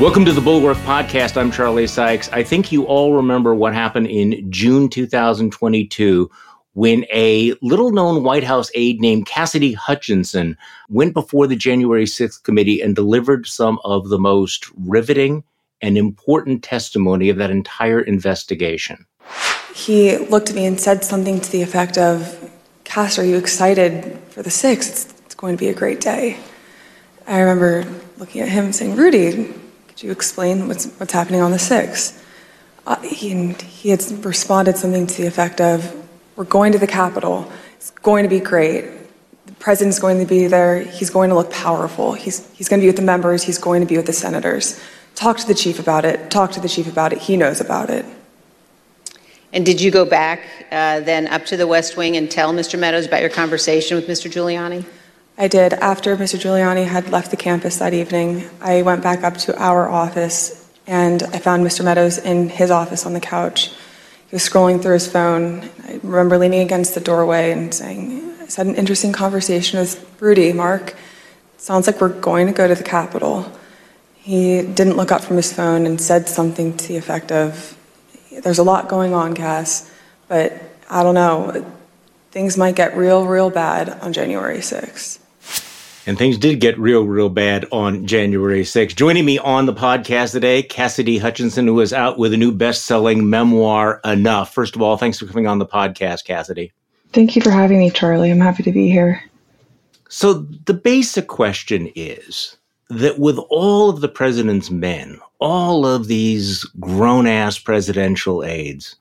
Welcome to the Bulwark Podcast. I'm Charlie Sykes. I think you all remember what happened in June 2022 when a little known White House aide named Cassidy Hutchinson went before the January 6th committee and delivered some of the most riveting and important testimony of that entire investigation. He looked at me and said something to the effect of, Cass, are you excited for the 6th? It's, it's going to be a great day. I remember looking at him and saying, Rudy, could you explain what's, what's happening on the 6th? Uh, he, he had responded something to the effect of, We're going to the Capitol. It's going to be great. The president's going to be there. He's going to look powerful. He's, he's going to be with the members. He's going to be with the senators. Talk to the chief about it. Talk to the chief about it. He knows about it. And did you go back uh, then up to the West Wing and tell Mr. Meadows about your conversation with Mr. Giuliani? I did. After Mr. Giuliani had left the campus that evening, I went back up to our office and I found Mr. Meadows in his office on the couch. He was scrolling through his phone. I remember leaning against the doorway and saying, I had an interesting conversation with Rudy, Mark. Sounds like we're going to go to the Capitol. He didn't look up from his phone and said something to the effect of, There's a lot going on, Cass, but I don't know. Things might get real, real bad on January 6th. And things did get real, real bad on January 6th. Joining me on the podcast today, Cassidy Hutchinson, who is out with a new best selling memoir, Enough. First of all, thanks for coming on the podcast, Cassidy. Thank you for having me, Charlie. I'm happy to be here. So, the basic question is that with all of the president's men, all of these grown ass presidential aides,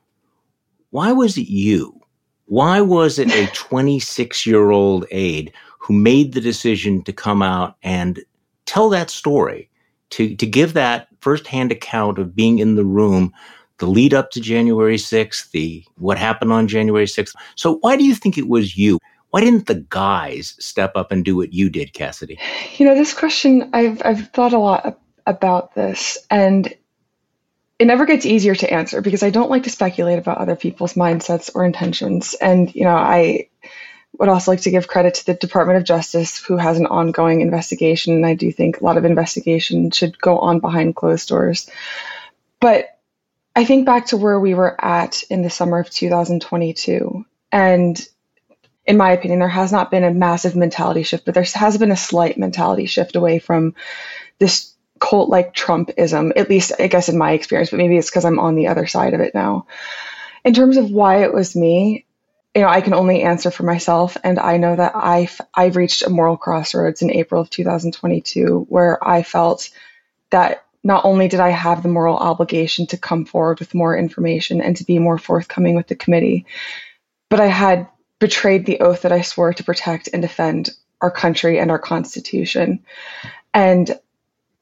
why was it you? Why was it a 26 year old aide who made the decision to come out and tell that story, to, to give that firsthand account of being in the room, the lead up to January 6th, the what happened on January 6th. So why do you think it was you? Why didn't the guys step up and do what you did, Cassidy? You know, this question I've I've thought a lot about this and it never gets easier to answer because I don't like to speculate about other people's mindsets or intentions. And, you know, I would also like to give credit to the Department of Justice, who has an ongoing investigation. And I do think a lot of investigation should go on behind closed doors. But I think back to where we were at in the summer of 2022. And in my opinion, there has not been a massive mentality shift, but there has been a slight mentality shift away from this cult like Trumpism, at least I guess in my experience, but maybe it's because I'm on the other side of it now. In terms of why it was me, you know, I can only answer for myself. And I know that I've, I've reached a moral crossroads in April of 2022 where I felt that not only did I have the moral obligation to come forward with more information and to be more forthcoming with the committee, but I had betrayed the oath that I swore to protect and defend our country and our Constitution. And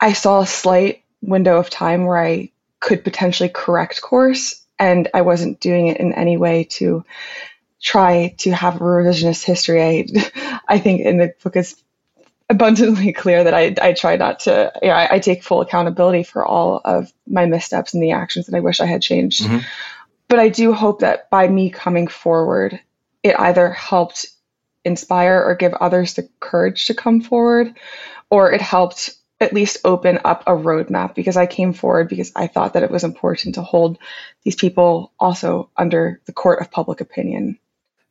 I saw a slight window of time where I could potentially correct course, and I wasn't doing it in any way to try to have a revisionist history. I, I think in the book it's abundantly clear that I, I try not to, you know, I, I, take full accountability for all of my missteps and the actions that I wish I had changed. Mm-hmm. But I do hope that by me coming forward, it either helped inspire or give others the courage to come forward, or it helped at least open up a roadmap because I came forward because I thought that it was important to hold these people also under the court of public opinion.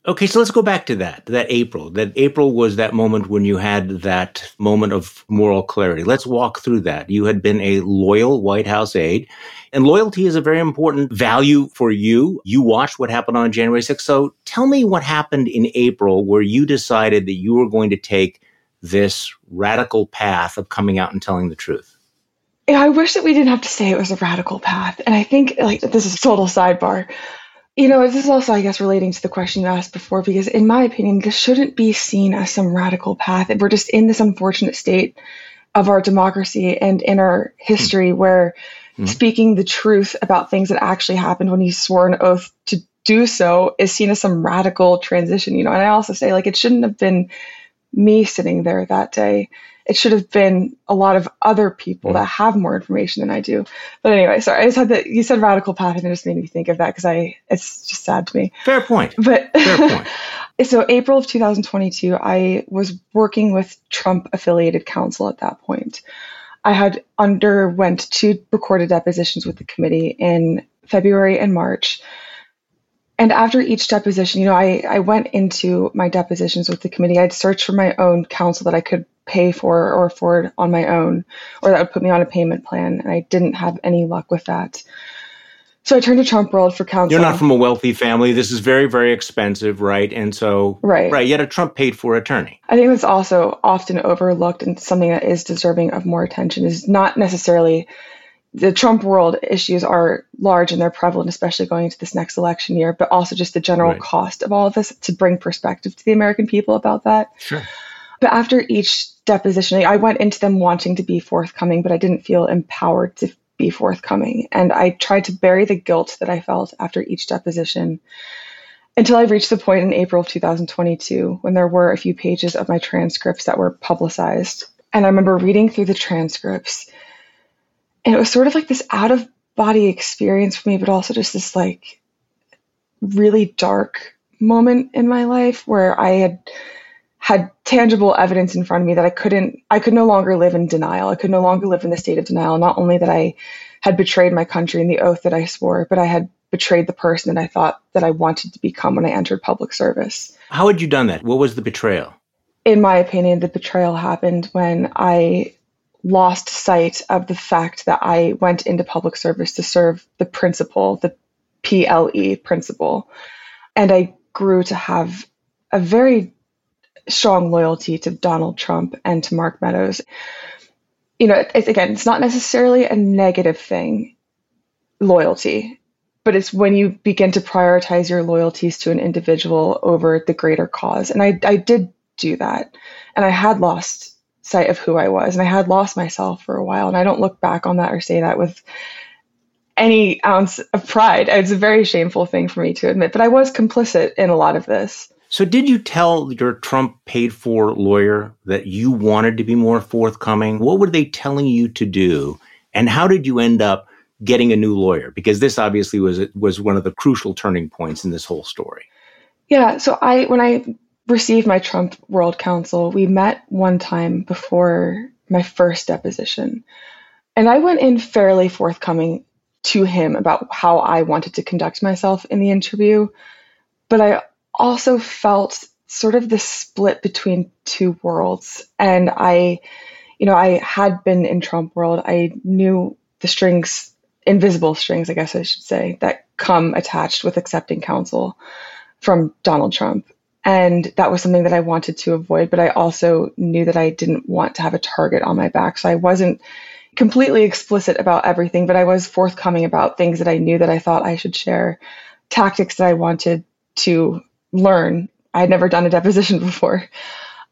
Okay, so let's go back to that, that April. That April was that moment when you had that moment of moral clarity. Let's walk through that. You had been a loyal White House aide, and loyalty is a very important value for you. You watched what happened on January 6th. So tell me what happened in April where you decided that you were going to take this radical path of coming out and telling the truth. I wish that we didn't have to say it was a radical path. And I think, like, this is a total sidebar. You know, this is also, I guess, relating to the question you asked before, because in my opinion, this shouldn't be seen as some radical path. We're just in this unfortunate state of our democracy and in our history mm-hmm. where mm-hmm. speaking the truth about things that actually happened when you swore an oath to do so is seen as some radical transition, you know. And I also say, like, it shouldn't have been me sitting there that day it should have been a lot of other people mm. that have more information than I do. But anyway, sorry, I just had that. You said radical path, and it just made me think of that because I it's just sad to me. Fair point. But fair point. so April of 2022, I was working with Trump affiliated counsel at that point. I had underwent two recorded depositions with the committee in February and March. And after each deposition, you know, I, I went into my depositions with the committee. I'd searched for my own counsel that I could pay for or afford on my own, or that would put me on a payment plan. And I didn't have any luck with that. So I turned to Trump World for counsel. You're not from a wealthy family. This is very, very expensive, right? And so, right, right. You had a Trump paid for attorney. I think that's also often overlooked and something that is deserving of more attention. Is not necessarily the Trump world issues are large and they're prevalent, especially going into this next election year, but also just the general right. cost of all of this to bring perspective to the American people about that. Sure. But after each deposition, I went into them wanting to be forthcoming, but I didn't feel empowered to be forthcoming. And I tried to bury the guilt that I felt after each deposition until I reached the point in April of 2022 when there were a few pages of my transcripts that were publicized. And I remember reading through the transcripts, and it was sort of like this out of body experience for me, but also just this like really dark moment in my life where I had had tangible evidence in front of me that I couldn't, I could no longer live in denial. I could no longer live in the state of denial. Not only that I had betrayed my country and the oath that I swore, but I had betrayed the person that I thought that I wanted to become when I entered public service. How had you done that? What was the betrayal? In my opinion, the betrayal happened when I lost sight of the fact that I went into public service to serve the principle, the PLE principle. And I grew to have a very strong loyalty to Donald Trump and to Mark Meadows. You know, it's, again, it's not necessarily a negative thing, loyalty, but it's when you begin to prioritize your loyalties to an individual over the greater cause. And I, I did do that. And I had lost sight of who I was and I had lost myself for a while. And I don't look back on that or say that with any ounce of pride. It's a very shameful thing for me to admit, but I was complicit in a lot of this. So, did you tell your Trump paid for lawyer that you wanted to be more forthcoming? What were they telling you to do? And how did you end up getting a new lawyer? Because this obviously was was one of the crucial turning points in this whole story. Yeah. So, I when I received my Trump World Counsel, we met one time before my first deposition. And I went in fairly forthcoming to him about how I wanted to conduct myself in the interview. But I also felt sort of the split between two worlds. And I, you know, I had been in Trump world. I knew the strings, invisible strings, I guess I should say, that come attached with accepting counsel from Donald Trump. And that was something that I wanted to avoid, but I also knew that I didn't want to have a target on my back. So I wasn't completely explicit about everything, but I was forthcoming about things that I knew that I thought I should share, tactics that I wanted to learn. I had never done a deposition before.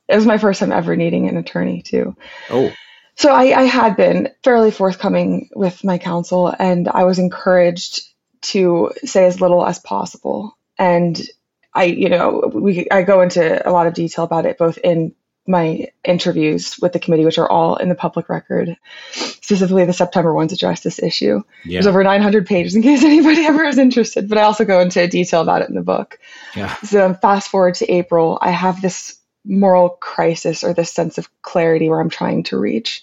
It was my first time ever needing an attorney, too. Oh. So I, I had been fairly forthcoming with my counsel, and I was encouraged to say as little as possible. And I, you know, we I go into a lot of detail about it both in my interviews with the committee, which are all in the public record, specifically the September ones address this issue. Yeah. There's over 900 pages in case anybody ever is interested, but I also go into detail about it in the book. Yeah. So fast forward to April, I have this moral crisis or this sense of clarity where I'm trying to reach.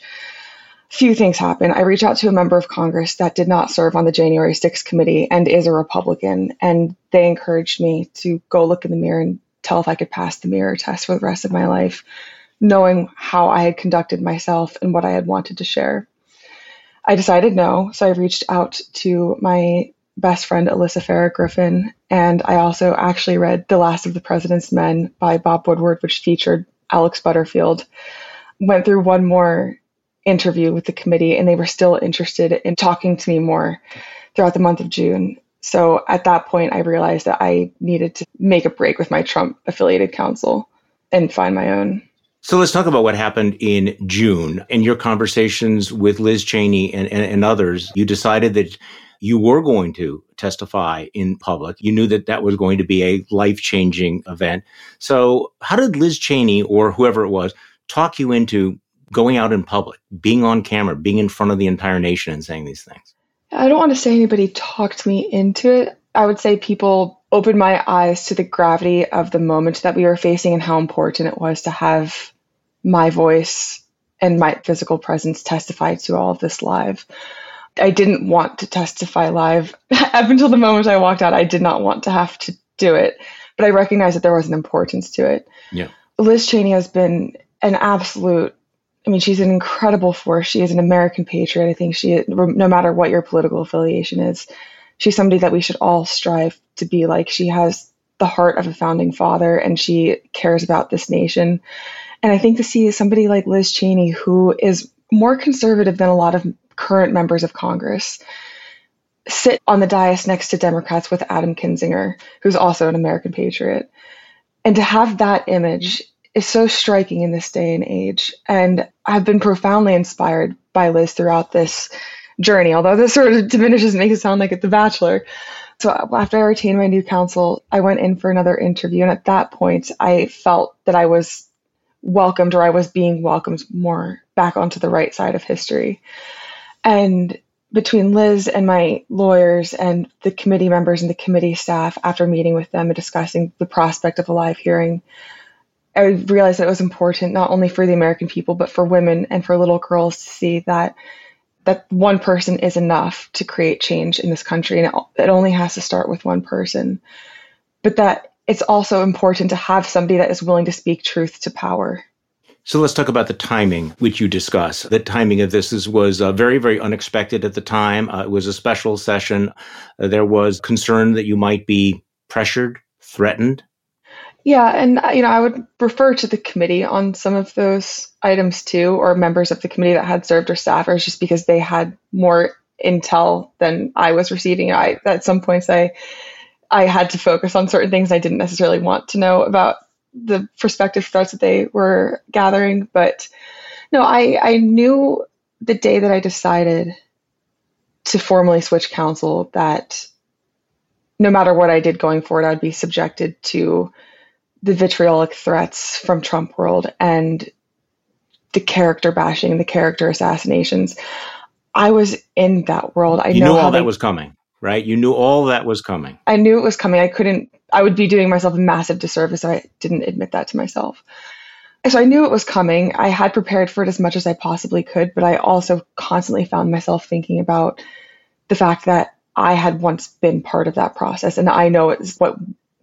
Few things happen. I reach out to a member of Congress that did not serve on the January 6th committee and is a Republican, and they encouraged me to go look in the mirror and tell if I could pass the mirror test for the rest of my life, knowing how I had conducted myself and what I had wanted to share. I decided no, so I reached out to my best friend Alyssa Farah Griffin, and I also actually read The Last of the President's Men by Bob Woodward, which featured Alex Butterfield. Went through one more interview with the committee, and they were still interested in talking to me more throughout the month of June. So at that point, I realized that I needed to make a break with my Trump affiliated counsel and find my own. So let's talk about what happened in June. In your conversations with Liz Cheney and, and, and others, you decided that you were going to testify in public. You knew that that was going to be a life changing event. So, how did Liz Cheney or whoever it was talk you into going out in public, being on camera, being in front of the entire nation and saying these things? I don't want to say anybody talked me into it. I would say people opened my eyes to the gravity of the moment that we were facing and how important it was to have my voice and my physical presence testify to all of this live. I didn't want to testify live. Up until the moment I walked out, I did not want to have to do it, but I recognized that there was an importance to it. Yeah. Liz Cheney has been an absolute I mean, she's an incredible force. She is an American patriot. I think she, no matter what your political affiliation is, she's somebody that we should all strive to be like. She has the heart of a founding father and she cares about this nation. And I think to see somebody like Liz Cheney, who is more conservative than a lot of current members of Congress, sit on the dais next to Democrats with Adam Kinzinger, who's also an American patriot. And to have that image is so striking in this day and age. And I've been profoundly inspired by Liz throughout this journey, although this sort of diminishes makes it sound like it's The Bachelor. So after I retained my new counsel, I went in for another interview. And at that point, I felt that I was welcomed or I was being welcomed more back onto the right side of history. And between Liz and my lawyers and the committee members and the committee staff, after meeting with them and discussing the prospect of a live hearing, I realized that it was important not only for the American people, but for women and for little girls to see that that one person is enough to create change in this country, and it, it only has to start with one person. But that it's also important to have somebody that is willing to speak truth to power. So let's talk about the timing, which you discuss. The timing of this is, was uh, very, very unexpected at the time. Uh, it was a special session. Uh, there was concern that you might be pressured, threatened. Yeah, and uh, you know, I would refer to the committee on some of those items too, or members of the committee that had served or staffers, just because they had more intel than I was receiving. I at some points I I had to focus on certain things I didn't necessarily want to know about the prospective threats that they were gathering. But no, I I knew the day that I decided to formally switch counsel that no matter what I did going forward, I'd be subjected to the vitriolic threats from Trump world and the character bashing, the character assassinations. I was in that world. I you know knew all they, that was coming, right? You knew all that was coming. I knew it was coming. I couldn't. I would be doing myself a massive disservice if I didn't admit that to myself. So I knew it was coming. I had prepared for it as much as I possibly could, but I also constantly found myself thinking about the fact that I had once been part of that process, and I know it's what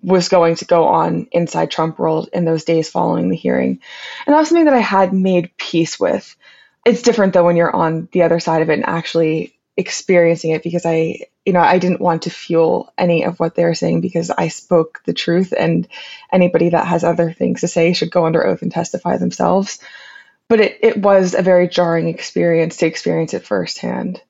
was going to go on inside Trump world in those days following the hearing. And that was something that I had made peace with. It's different though when you're on the other side of it and actually experiencing it because I, you know, I didn't want to fuel any of what they were saying because I spoke the truth and anybody that has other things to say should go under oath and testify themselves. But it, it was a very jarring experience to experience it firsthand.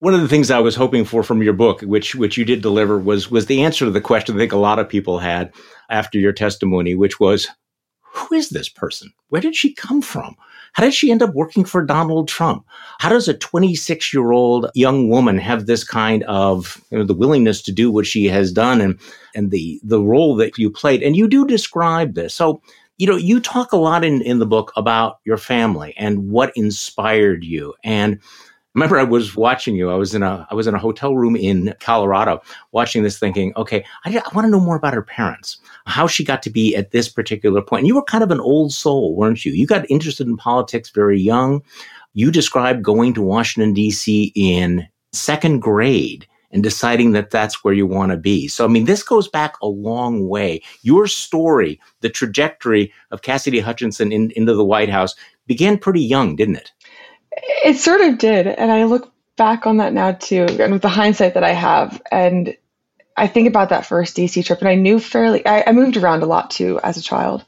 One of the things I was hoping for from your book, which which you did deliver, was was the answer to the question I think a lot of people had after your testimony, which was, who is this person? Where did she come from? How did she end up working for Donald Trump? How does a 26 year old young woman have this kind of you know, the willingness to do what she has done and and the the role that you played? And you do describe this. So you know, you talk a lot in, in the book about your family and what inspired you. And remember I was watching you. I was in a I was in a hotel room in Colorado watching this thinking, okay, I, I want to know more about her parents, how she got to be at this particular point. And you were kind of an old soul, weren't you? You got interested in politics very young. You described going to Washington D.C. in second grade and deciding that that's where you want to be. So, I mean, this goes back a long way. Your story, the trajectory of Cassidy Hutchinson in, into the White House began pretty young, didn't it? It sort of did. And I look back on that now too, and with the hindsight that I have. And I think about that first DC trip, and I knew fairly, I, I moved around a lot too as a child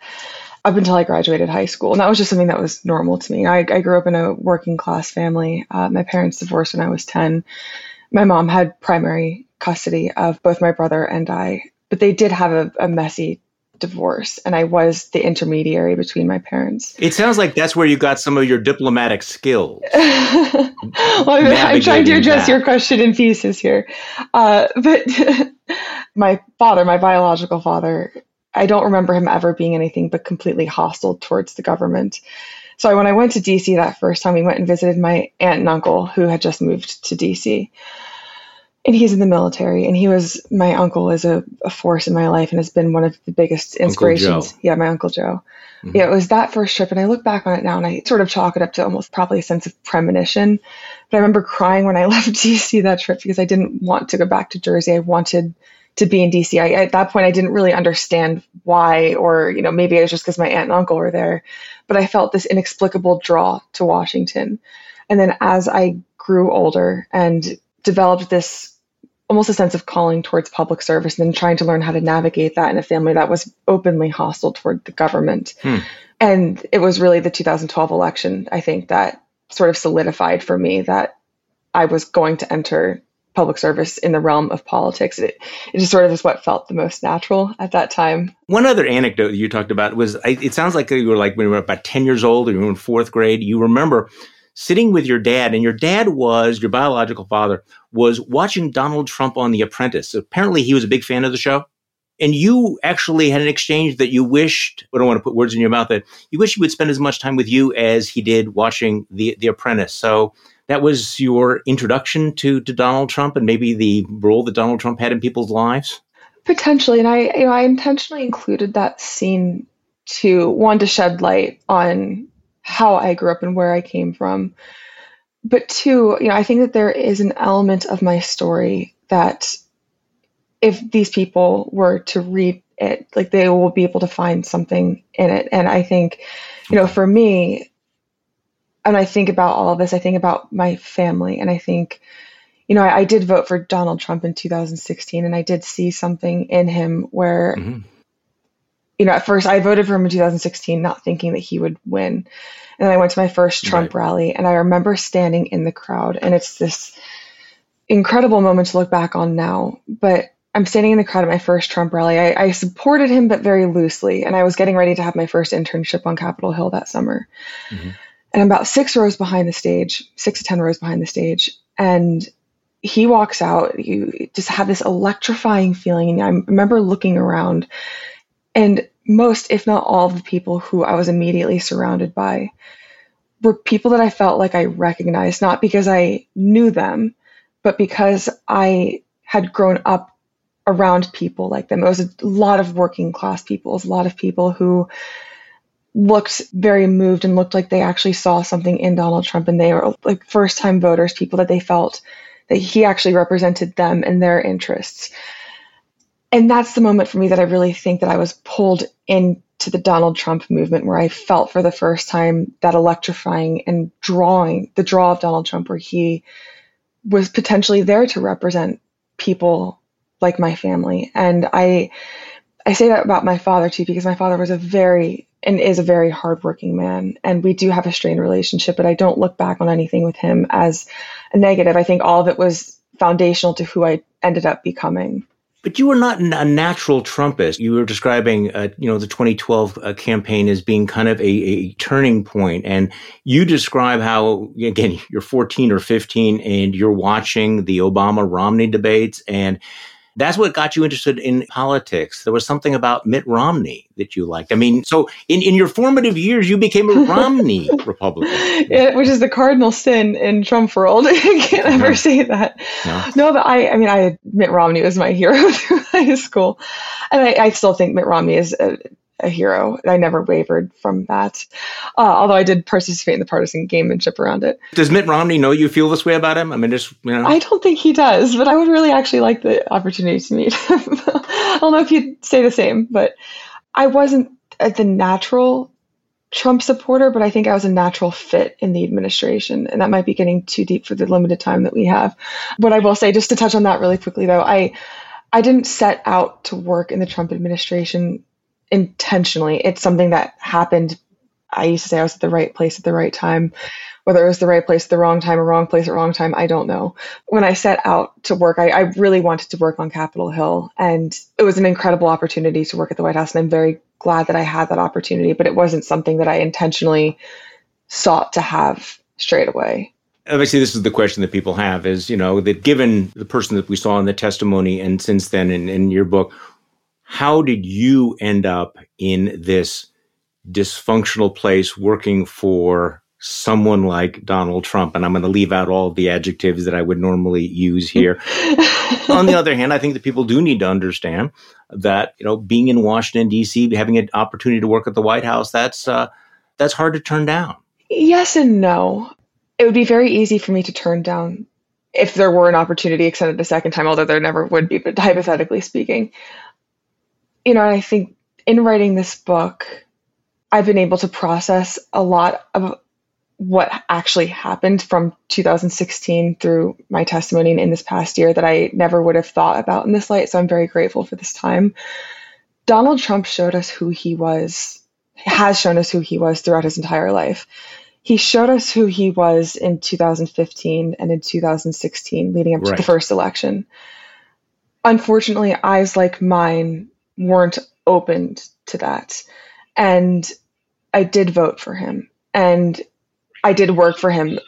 up until I graduated high school. And that was just something that was normal to me. I, I grew up in a working class family. Uh, my parents divorced when I was 10. My mom had primary custody of both my brother and I, but they did have a, a messy divorce and I was the intermediary between my parents. It sounds like that's where you got some of your diplomatic skills. well, I'm, trying to address that. your question in pieces here. Uh, but my father, my biological father, I don't remember him ever being anything but completely hostile towards the government. So when I went to DC that first time, we went and visited my aunt and uncle who had just moved to DC. And he's in the military and he was my uncle is a, a force in my life and has been one of the biggest inspirations. Yeah my uncle joe. Mm-hmm. yeah it was that first trip and i look back on it now and i sort of chalk it up to almost probably a sense of premonition. But i remember crying when i left dc that trip because i didn't want to go back to jersey. I wanted to be in dc I, at that point i didn't really understand why or you know maybe it was just because my aunt and uncle were there. But i felt this inexplicable draw to washington. And then as i grew older and developed this almost a sense of calling towards public service and then trying to learn how to navigate that in a family that was openly hostile toward the government. Hmm. And it was really the 2012 election, I think, that sort of solidified for me that I was going to enter public service in the realm of politics. It, it just sort of is what felt the most natural at that time. One other anecdote you talked about was it sounds like you were like when you were about 10 years old and you were in fourth grade, you remember sitting with your dad, and your dad was your biological father was watching Donald Trump on The Apprentice. Apparently, he was a big fan of the show. And you actually had an exchange that you wished, I don't want to put words in your mouth, that you wish he would spend as much time with you as he did watching The, the Apprentice. So that was your introduction to, to Donald Trump and maybe the role that Donald Trump had in people's lives? Potentially. And I, you know, I intentionally included that scene to, one, to shed light on how I grew up and where I came from. But two, you know, I think that there is an element of my story that if these people were to read it, like they will be able to find something in it. And I think, you know, for me, and I think about all of this, I think about my family and I think, you know, I, I did vote for Donald Trump in 2016 and I did see something in him where mm-hmm you know, at first I voted for him in 2016, not thinking that he would win. And then I went to my first Trump right. rally, and I remember standing in the crowd, and it's this incredible moment to look back on now. But I'm standing in the crowd at my first Trump rally. I, I, supported him, but very loosely. And I was getting ready to have my first internship on Capitol Hill that summer. Mm-hmm. And I'm about six rows behind the stage, six to 10 rows behind the stage. And he walks out. You just have this electrifying feeling. And I remember looking around and most, if not all, of the people who I was immediately surrounded by were people that I felt like I recognized, not because I knew them, but because I had grown up around people like them. It was a lot of working class people, a lot of people who looked very moved and looked like they actually saw something in Donald Trump and they were like first time voters, people that they felt that he actually represented them and their interests and that's the moment for me that I really think that I was pulled into the Donald Trump movement where I felt for the first time that electrifying and drawing the draw of Donald Trump where he was potentially there to represent people like my family. And I I say that about my father too because my father was a very and is a very hardworking man and we do have a strained relationship but I don't look back on anything with him as a negative. I think all of it was foundational to who I ended up becoming. But you were not a natural Trumpist. You were describing, uh, you know, the 2012 uh, campaign as being kind of a, a, turning point, and you describe how, again, you're 14 or 15, and you're watching the Obama Romney debates, and that's what got you interested in politics. There was something about Mitt Romney that you liked. I mean, so in, in your formative years, you became a Romney Republican. Yeah, which is the cardinal sin in Trump world. I can't ever say that. No. no, but I, I mean, I Mitt Romney was my hero through high school. And I, I still think Mitt Romney is a, a hero. And I never wavered from that. Uh, although I did participate in the partisan gamemanship around it. Does Mitt Romney know you feel this way about him? I mean, just you know. I don't think he does, but I would really actually like the opportunity to meet him. I don't know if he'd say the same, but I wasn't the natural Trump supporter, but I think I was a natural fit in the administration. And that might be getting too deep for the limited time that we have. What I will say, just to touch on that really quickly though, I I didn't set out to work in the Trump administration intentionally. It's something that happened. I used to say I was at the right place at the right time. Whether it was the right place at the wrong time or wrong place at wrong time, I don't know. When I set out to work, I, I really wanted to work on Capitol Hill, and it was an incredible opportunity to work at the White House. And I'm very glad that I had that opportunity, but it wasn't something that I intentionally sought to have straight away obviously this is the question that people have is you know that given the person that we saw in the testimony and since then in, in your book how did you end up in this dysfunctional place working for someone like Donald Trump, and I'm going to leave out all the adjectives that I would normally use here. On the other hand, I think that people do need to understand that you know being in Washington D.C., having an opportunity to work at the White House, that's uh, that's hard to turn down. Yes and no. It would be very easy for me to turn down if there were an opportunity extended a second time, although there never would be, but hypothetically speaking. You know, I think in writing this book, I've been able to process a lot of what actually happened from 2016 through my testimony in this past year that I never would have thought about in this light. So I'm very grateful for this time. Donald Trump showed us who he was, has shown us who he was throughout his entire life. He showed us who he was in 2015 and in 2016, leading up to the first election. Unfortunately, eyes like mine weren't opened to that. And I did vote for him. And I did work for him.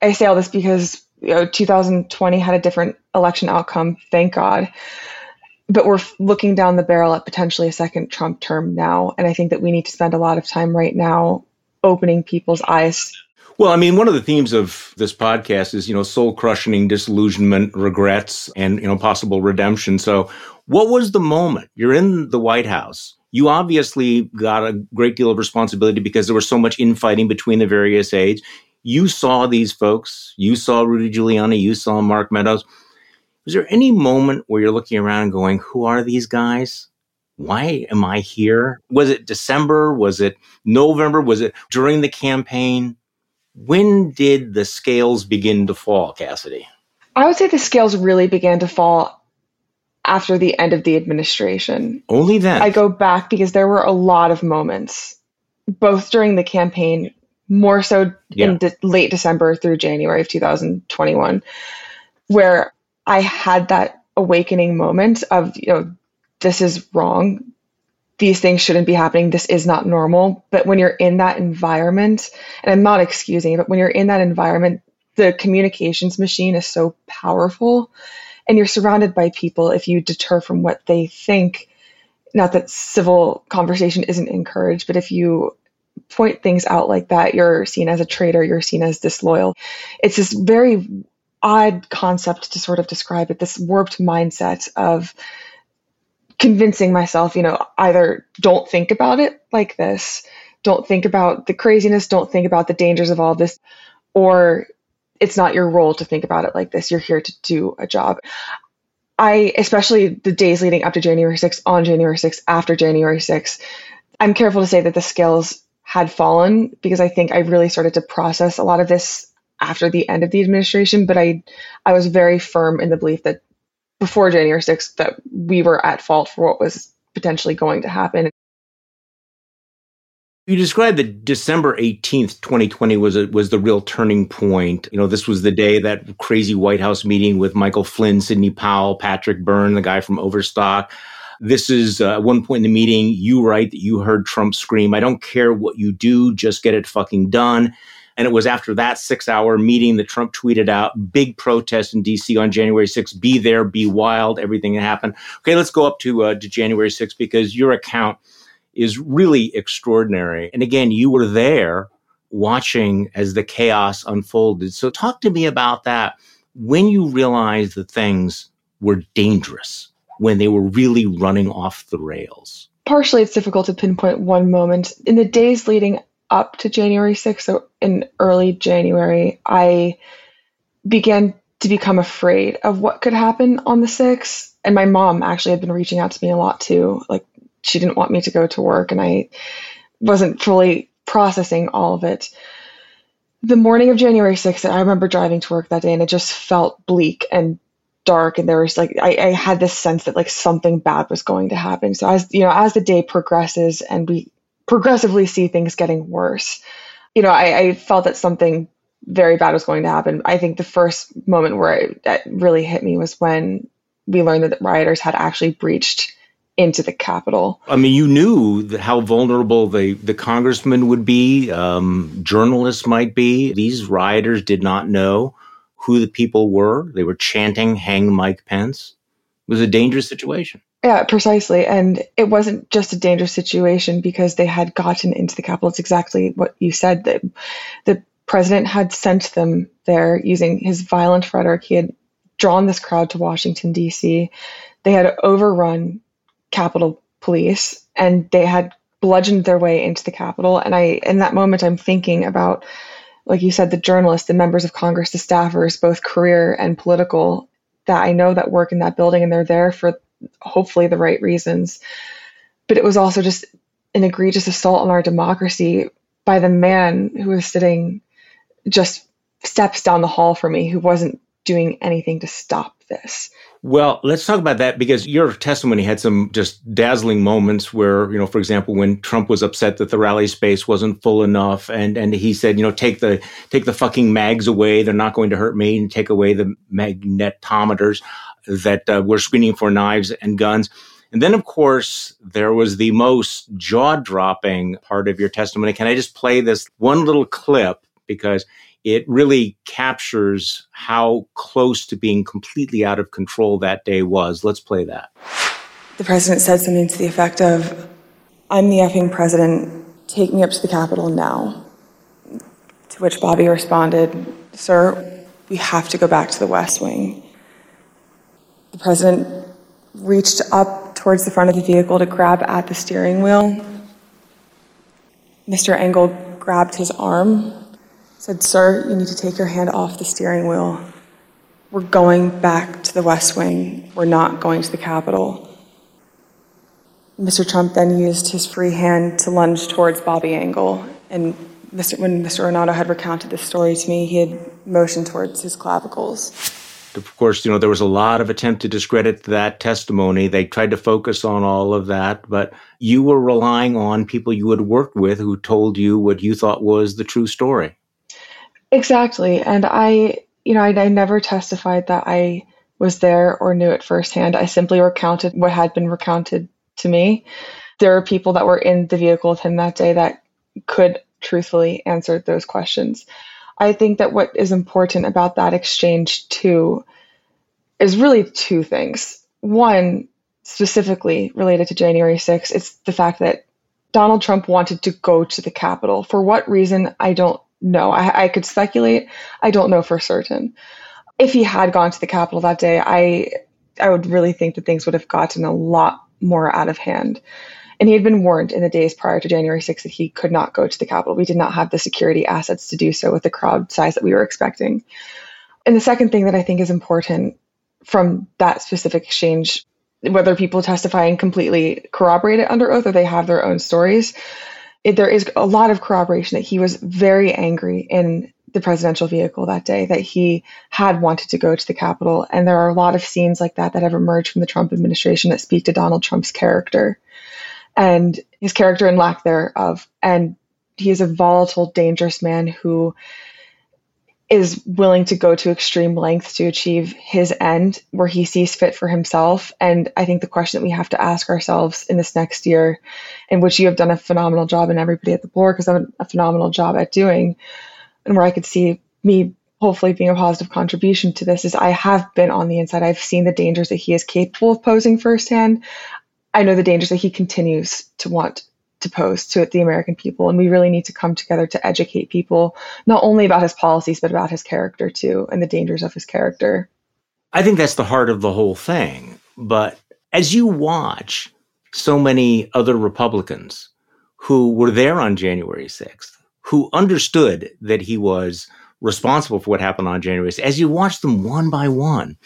I say all this because you know, 2020 had a different election outcome, thank God. But we're looking down the barrel at potentially a second Trump term now. And I think that we need to spend a lot of time right now opening people's eyes. Well, I mean, one of the themes of this podcast is, you know, soul crushing disillusionment, regrets, and, you know, possible redemption. So, what was the moment? You're in the White House you obviously got a great deal of responsibility because there was so much infighting between the various aides. You saw these folks. You saw Rudy Giuliani. You saw Mark Meadows. Was there any moment where you're looking around and going, who are these guys? Why am I here? Was it December? Was it November? Was it during the campaign? When did the scales begin to fall, Cassidy? I would say the scales really began to fall after the end of the administration. Only then. I go back because there were a lot of moments, both during the campaign, more so yeah. in de- late December through January of 2021, where I had that awakening moment of, you know, this is wrong. These things shouldn't be happening. This is not normal. But when you're in that environment, and I'm not excusing but when you're in that environment, the communications machine is so powerful and you're surrounded by people if you deter from what they think not that civil conversation isn't encouraged but if you point things out like that you're seen as a traitor you're seen as disloyal it's this very odd concept to sort of describe it this warped mindset of convincing myself you know either don't think about it like this don't think about the craziness don't think about the dangers of all this or it's not your role to think about it like this. You're here to do a job. I, especially the days leading up to January 6th, on January 6th, after January 6th, I'm careful to say that the scales had fallen because I think I really started to process a lot of this after the end of the administration. But I, I was very firm in the belief that before January 6th, that we were at fault for what was potentially going to happen. You described that December 18th, 2020 was a, was the real turning point. You know, this was the day that crazy White House meeting with Michael Flynn, Sidney Powell, Patrick Byrne, the guy from Overstock. This is uh, one point in the meeting, you write that you heard Trump scream, I don't care what you do, just get it fucking done. And it was after that six hour meeting that Trump tweeted out big protest in DC on January 6th. Be there, be wild, everything that happened. Okay, let's go up to, uh, to January 6th because your account is really extraordinary. And again, you were there watching as the chaos unfolded. So talk to me about that when you realized that things were dangerous, when they were really running off the rails. Partially, it's difficult to pinpoint one moment. In the days leading up to January 6th, so in early January, I began to become afraid of what could happen on the 6th. And my mom actually had been reaching out to me a lot too, like she didn't want me to go to work and I wasn't fully processing all of it. The morning of January 6th, I remember driving to work that day and it just felt bleak and dark and there was like I, I had this sense that like something bad was going to happen. So as you know, as the day progresses and we progressively see things getting worse, you know, I, I felt that something very bad was going to happen. I think the first moment where it, that really hit me was when we learned that rioters had actually breached into the Capitol. I mean, you knew how vulnerable the, the congressman would be, um, journalists might be. These rioters did not know who the people were. They were chanting, hang Mike Pence. It was a dangerous situation. Yeah, precisely. And it wasn't just a dangerous situation because they had gotten into the Capitol. It's exactly what you said. That the president had sent them there using his violent rhetoric. He had drawn this crowd to Washington, D.C. They had overrun Capitol Police and they had bludgeoned their way into the Capitol. And I, in that moment, I'm thinking about, like you said, the journalists, the members of Congress, the staffers, both career and political, that I know that work in that building and they're there for hopefully the right reasons. But it was also just an egregious assault on our democracy by the man who was sitting just steps down the hall from me, who wasn't doing anything to stop this. Well, let's talk about that because your testimony had some just dazzling moments where, you know, for example, when Trump was upset that the rally space wasn't full enough and, and he said, you know, take the, take the fucking mags away. They're not going to hurt me and take away the magnetometers that uh, were screening for knives and guns. And then, of course, there was the most jaw dropping part of your testimony. Can I just play this one little clip? Because it really captures how close to being completely out of control that day was. Let's play that. The president said something to the effect of, I'm the effing president. Take me up to the Capitol now. To which Bobby responded, Sir, we have to go back to the West Wing. The president reached up towards the front of the vehicle to grab at the steering wheel. Mr. Engel grabbed his arm, said, Sir, you need to take your hand off the steering wheel. We're going back to the West Wing. We're not going to the Capitol. Mr. Trump then used his free hand to lunge towards Bobby Engel. And Mr. when Mr. Ornato had recounted this story to me, he had motioned towards his clavicles. Of course, you know, there was a lot of attempt to discredit that testimony. They tried to focus on all of that, but you were relying on people you had worked with who told you what you thought was the true story. Exactly. And I, you know, I, I never testified that I was there or knew it firsthand. I simply recounted what had been recounted to me. There are people that were in the vehicle with him that day that could truthfully answer those questions. I think that what is important about that exchange too is really two things. One, specifically related to January 6th, it's the fact that Donald Trump wanted to go to the Capitol. For what reason, I don't know. I, I could speculate. I don't know for certain. If he had gone to the Capitol that day, I I would really think that things would have gotten a lot more out of hand. And he had been warned in the days prior to January 6th that he could not go to the Capitol. We did not have the security assets to do so with the crowd size that we were expecting. And the second thing that I think is important from that specific exchange, whether people testifying completely corroborate it under oath or they have their own stories, it, there is a lot of corroboration that he was very angry in the presidential vehicle that day, that he had wanted to go to the Capitol. And there are a lot of scenes like that that have emerged from the Trump administration that speak to Donald Trump's character and his character and lack thereof. And he is a volatile, dangerous man who is willing to go to extreme lengths to achieve his end where he sees fit for himself. And I think the question that we have to ask ourselves in this next year, in which you have done a phenomenal job and everybody at the Bulwark because I'm a phenomenal job at doing, and where I could see me hopefully being a positive contribution to this is I have been on the inside. I've seen the dangers that he is capable of posing firsthand. I know the dangers that he continues to want to pose to the American people. And we really need to come together to educate people, not only about his policies, but about his character too, and the dangers of his character. I think that's the heart of the whole thing. But as you watch so many other Republicans who were there on January 6th, who understood that he was responsible for what happened on January 6th, as you watch them one by one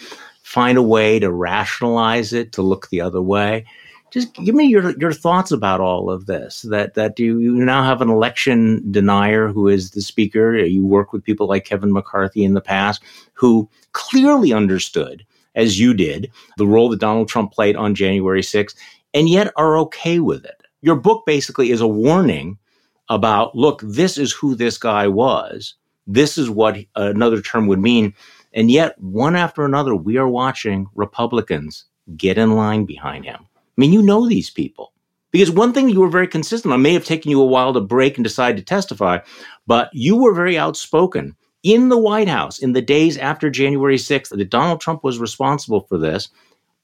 find a way to rationalize it, to look the other way, just give me your your thoughts about all of this. That that you, you now have an election denier who is the speaker. You work with people like Kevin McCarthy in the past who clearly understood, as you did, the role that Donald Trump played on January 6th, and yet are okay with it. Your book basically is a warning about look, this is who this guy was. This is what another term would mean. And yet, one after another, we are watching Republicans get in line behind him. I mean, you know these people. Because one thing you were very consistent on may have taken you a while to break and decide to testify, but you were very outspoken in the White House in the days after January 6th that Donald Trump was responsible for this.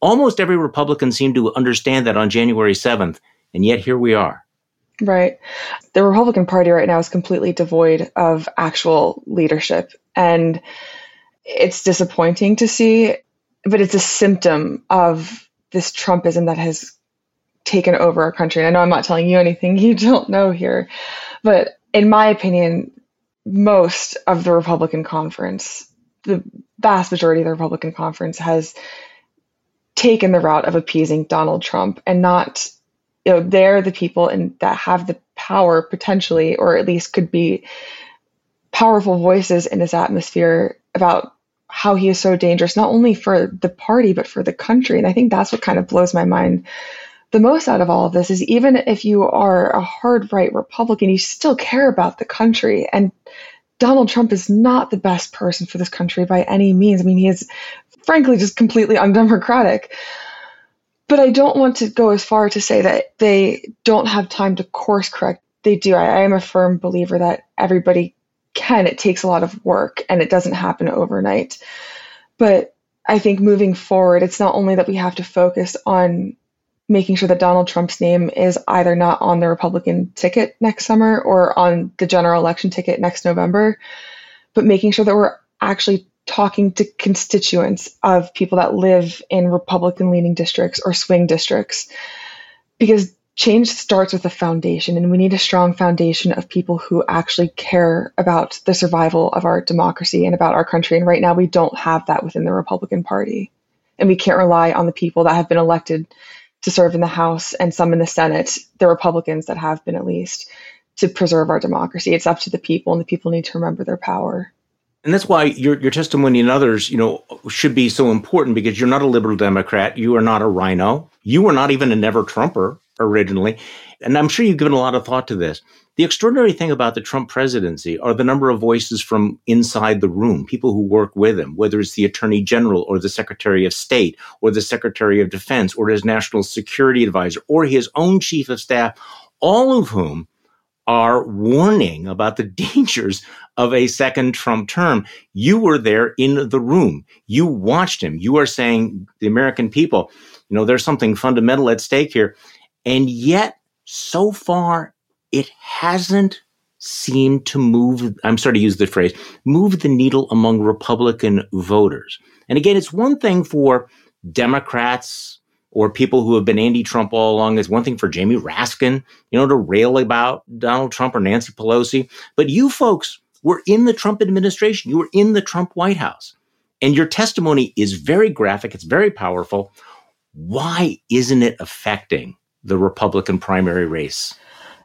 Almost every Republican seemed to understand that on January 7th, and yet here we are. Right. The Republican Party right now is completely devoid of actual leadership. And it's disappointing to see, but it's a symptom of this Trumpism that has taken over our country. And I know I'm not telling you anything you don't know here, but in my opinion, most of the Republican conference, the vast majority of the Republican conference has taken the route of appeasing Donald Trump and not you know they're the people and that have the power potentially or at least could be powerful voices in this atmosphere about how he is so dangerous not only for the party but for the country. And i think that's what kind of blows my mind the most out of all of this is even if you are a hard right republican you still care about the country. And donald trump is not the best person for this country by any means. I mean he is frankly just completely undemocratic but I don't want to go as far to say that they don't have time to course correct. They do. I, I am a firm believer that everybody can. It takes a lot of work and it doesn't happen overnight. But I think moving forward, it's not only that we have to focus on making sure that Donald Trump's name is either not on the Republican ticket next summer or on the general election ticket next November, but making sure that we're actually talking to constituents of people that live in Republican leaning districts or swing districts. Because change starts with a foundation and we need a strong foundation of people who actually care about the survival of our democracy and about our country. And right now we don't have that within the Republican Party. And we can't rely on the people that have been elected to serve in the House and some in the Senate the Republicans that have been at least to preserve our democracy. It's up to the people and the people need to remember their power and that's why your your testimony and others, you know, should be so important because you're not a liberal Democrat, you are not a RINO. you were not even a never Trumper originally, and I'm sure you've given a lot of thought to this. The extraordinary thing about the Trump presidency are the number of voices from inside the room, people who work with him, whether it's the attorney general or the secretary of state or the secretary of defense or his national security advisor or his own chief of staff, all of whom are warning about the dangers of a second Trump term. You were there in the room. You watched him. You are saying the American people, you know, there's something fundamental at stake here. And yet, so far, it hasn't seemed to move, I'm sorry to use the phrase, move the needle among Republican voters. And again, it's one thing for Democrats, or people who have been anti-Trump all along It's one thing for Jamie Raskin, you know, to rail about Donald Trump or Nancy Pelosi. But you folks were in the Trump administration. You were in the Trump White House. And your testimony is very graphic. It's very powerful. Why isn't it affecting the Republican primary race?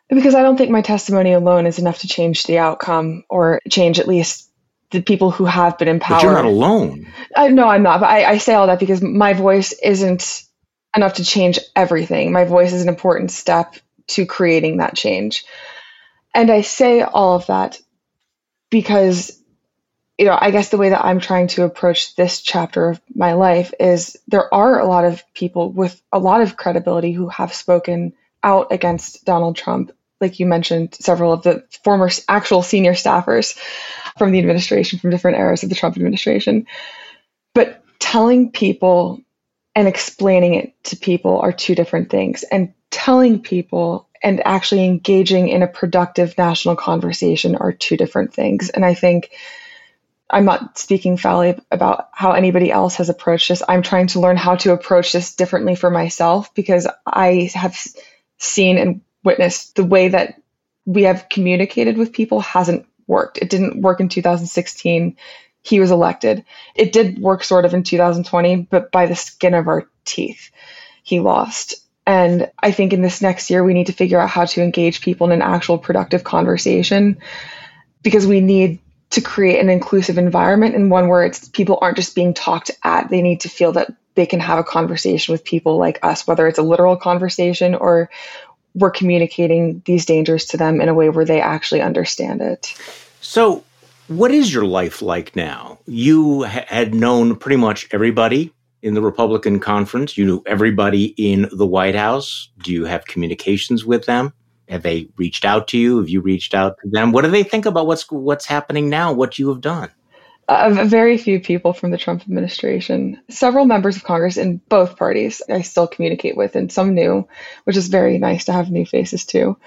Because I don't think my testimony alone is enough to change the outcome or change at least the people who have been empowered. But you're not alone. Uh, no, I'm not. But I, I say all that because my voice isn't enough to change everything. My voice is an important step to creating that change. And I say all of that because, you know, I guess the way that I'm trying to approach this chapter of my life is there are a lot of people with a lot of credibility who have spoken out against Donald Trump. Like you mentioned, several of the former actual senior staffers from the administration, from different eras of the Trump administration. But telling people and explaining it to people are two different things. And telling people and actually engaging in a productive national conversation are two different things. And I think I'm not speaking foully about how anybody else has approached this. I'm trying to learn how to approach this differently for myself because I have seen and witnessed the way that we have communicated with people hasn't worked. It didn't work in 2016 he was elected. It did work sort of in 2020, but by the skin of our teeth, he lost. And I think in this next year, we need to figure out how to engage people in an actual productive conversation because we need to create an inclusive environment and one where it's people aren't just being talked at. They need to feel that they can have a conversation with people like us, whether it's a literal conversation or we're communicating these dangers to them in a way where they actually understand it. So, what is your life like now? You had known pretty much everybody in the Republican conference. You knew everybody in the White House. Do you have communications with them? Have they reached out to you? Have you reached out to them? What do they think about what's what's happening now? What you have done? Uh, very few people from the Trump administration. Several members of Congress in both parties I still communicate with, and some new, which is very nice to have new faces too.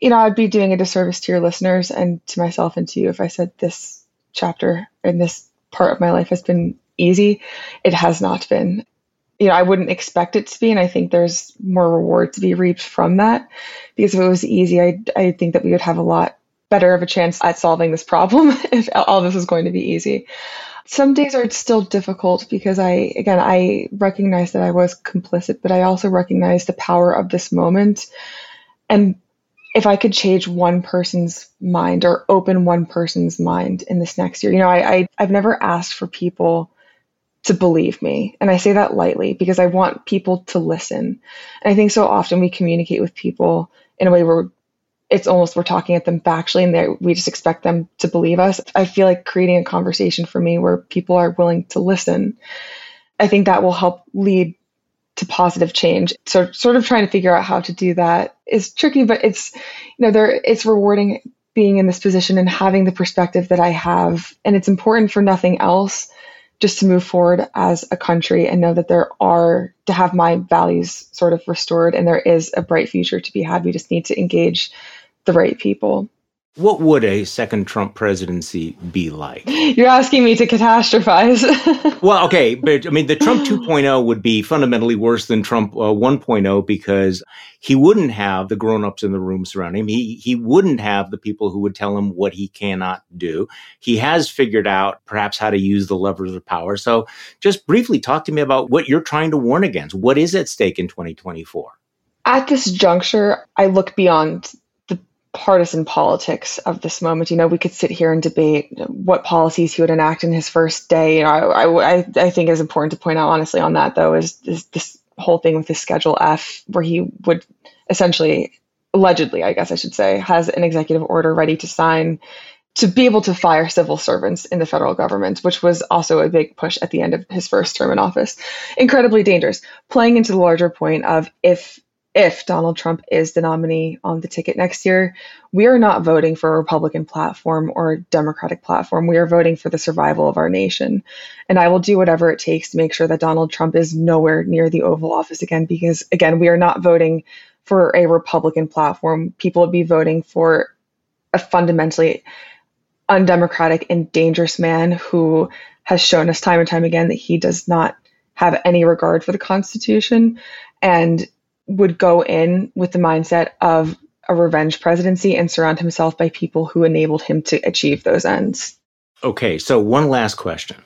You know, I'd be doing a disservice to your listeners and to myself and to you if I said this chapter and this part of my life has been easy. It has not been. You know, I wouldn't expect it to be, and I think there's more reward to be reaped from that. Because if it was easy, I I think that we would have a lot better of a chance at solving this problem if all this is going to be easy. Some days are still difficult because I, again, I recognize that I was complicit, but I also recognize the power of this moment. And if I could change one person's mind or open one person's mind in this next year, you know, I, I I've never asked for people to believe me. And I say that lightly because I want people to listen. And I think so often we communicate with people in a way where it's almost we're talking at them factually and we just expect them to believe us. I feel like creating a conversation for me where people are willing to listen, I think that will help lead to positive change. So sort of trying to figure out how to do that is tricky, but it's you know there it's rewarding being in this position and having the perspective that I have. And it's important for nothing else just to move forward as a country and know that there are to have my values sort of restored and there is a bright future to be had. We just need to engage the right people. What would a second Trump presidency be like? You're asking me to catastrophize. well, okay, but I mean, the Trump 2.0 would be fundamentally worse than Trump uh, 1.0 because he wouldn't have the grown-ups in the room surrounding him. He he wouldn't have the people who would tell him what he cannot do. He has figured out perhaps how to use the levers of power. So, just briefly talk to me about what you're trying to warn against. What is at stake in 2024? At this juncture, I look beyond partisan politics of this moment. You know, we could sit here and debate what policies he would enact in his first day. You know, I, I, I think is important to point out, honestly, on that though, is, is this whole thing with his Schedule F, where he would essentially, allegedly, I guess I should say, has an executive order ready to sign to be able to fire civil servants in the federal government, which was also a big push at the end of his first term in office. Incredibly dangerous. Playing into the larger point of if if Donald Trump is the nominee on the ticket next year, we are not voting for a Republican platform or a Democratic platform. We are voting for the survival of our nation. And I will do whatever it takes to make sure that Donald Trump is nowhere near the Oval Office again, because again, we are not voting for a Republican platform. People would be voting for a fundamentally undemocratic and dangerous man who has shown us time and time again that he does not have any regard for the Constitution. And would go in with the mindset of a revenge presidency and surround himself by people who enabled him to achieve those ends. Okay, so one last question.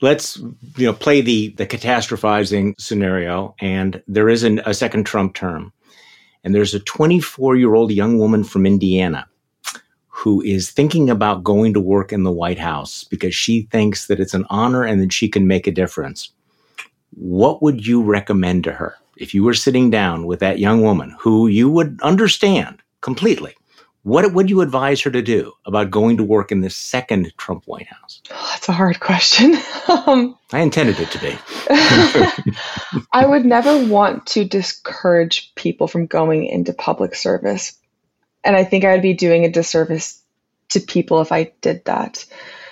Let's you know play the the catastrophizing scenario, and there is an, a second Trump term, and there's a 24 year old young woman from Indiana who is thinking about going to work in the White House because she thinks that it's an honor and that she can make a difference. What would you recommend to her? If you were sitting down with that young woman who you would understand completely, what would you advise her to do about going to work in the second Trump White House? Oh, that's a hard question. um, I intended it to be. I would never want to discourage people from going into public service. And I think I'd be doing a disservice to people if I did that.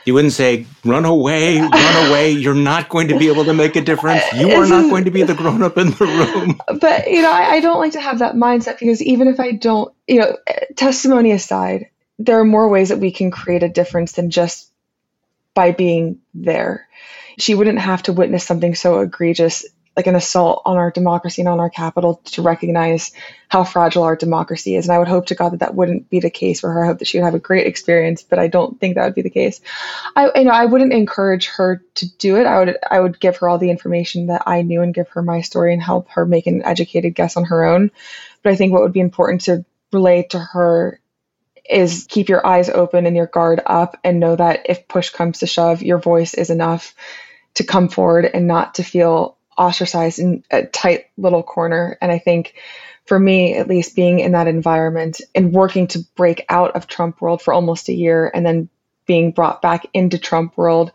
You wouldn't say, run away, run away. You're not going to be able to make a difference. You are not going to be the grown up in the room. But, you know, I, I don't like to have that mindset because even if I don't, you know, eh, testimony aside, there are more ways that we can create a difference than just by being there. She wouldn't have to witness something so egregious like an assault on our democracy and on our Capitol to recognize how fragile our democracy is. And I would hope to God that that wouldn't be the case for her. I hope that she would have a great experience, but I don't think that would be the case. I, you know, I wouldn't encourage her to do it. I would, I would give her all the information that I knew and give her my story and help her make an educated guess on her own. But I think what would be important to relay to her is keep your eyes open and your guard up and know that if push comes to shove, your voice is enough to come forward and not to feel ostracized in a tight little corner. And I think for me, at least being in that environment and working to break out of Trump world for almost a year and then being brought back into Trump world,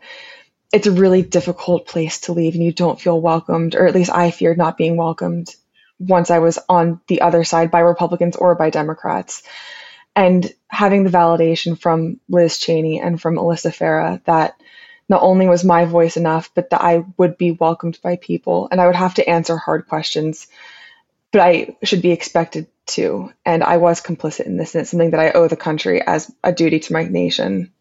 it's a really difficult place to leave and you don't feel welcomed, or at least I feared not being welcomed once I was on the other side by Republicans or by Democrats. And having the validation from Liz Cheney and from Alyssa Farah that not only was my voice enough, but that I would be welcomed by people and I would have to answer hard questions, but I should be expected to. And I was complicit in this, and it's something that I owe the country as a duty to my nation.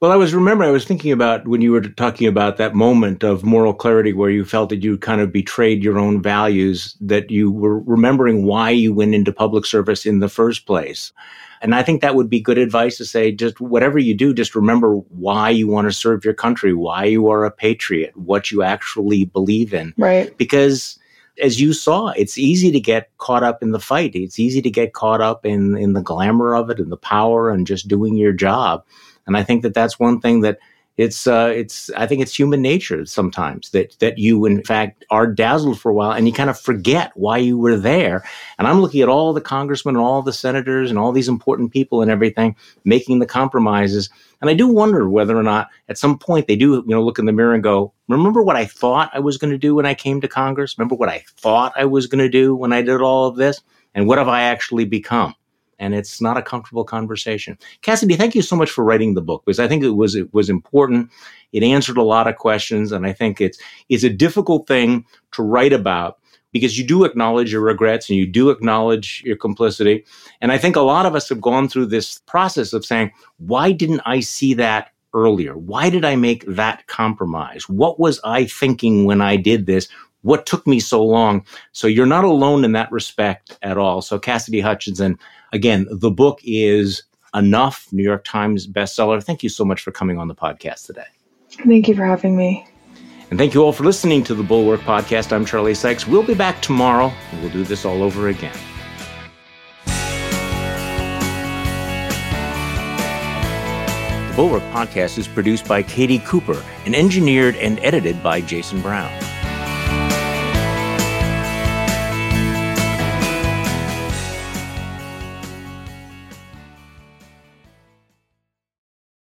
Well, I was remembering, I was thinking about when you were talking about that moment of moral clarity where you felt that you kind of betrayed your own values, that you were remembering why you went into public service in the first place. And I think that would be good advice to say just whatever you do, just remember why you want to serve your country, why you are a patriot, what you actually believe in. Right. Because as you saw, it's easy to get caught up in the fight. It's easy to get caught up in, in the glamour of it and the power and just doing your job. And I think that that's one thing that it's uh, it's I think it's human nature sometimes that that you in fact are dazzled for a while and you kind of forget why you were there. And I'm looking at all the congressmen and all the senators and all these important people and everything making the compromises. And I do wonder whether or not at some point they do you know look in the mirror and go, remember what I thought I was going to do when I came to Congress? Remember what I thought I was going to do when I did all of this? And what have I actually become? And it's not a comfortable conversation. Cassidy, thank you so much for writing the book because I think it was it was important. It answered a lot of questions, and I think it's it's a difficult thing to write about because you do acknowledge your regrets and you do acknowledge your complicity. And I think a lot of us have gone through this process of saying, why didn't I see that earlier? Why did I make that compromise? What was I thinking when I did this? What took me so long? So you're not alone in that respect at all. So Cassidy Hutchinson, Again, the book is Enough, New York Times bestseller. Thank you so much for coming on the podcast today. Thank you for having me. And thank you all for listening to the Bulwark Podcast. I'm Charlie Sykes. We'll be back tomorrow, and we'll do this all over again. The Bulwark Podcast is produced by Katie Cooper and engineered and edited by Jason Brown.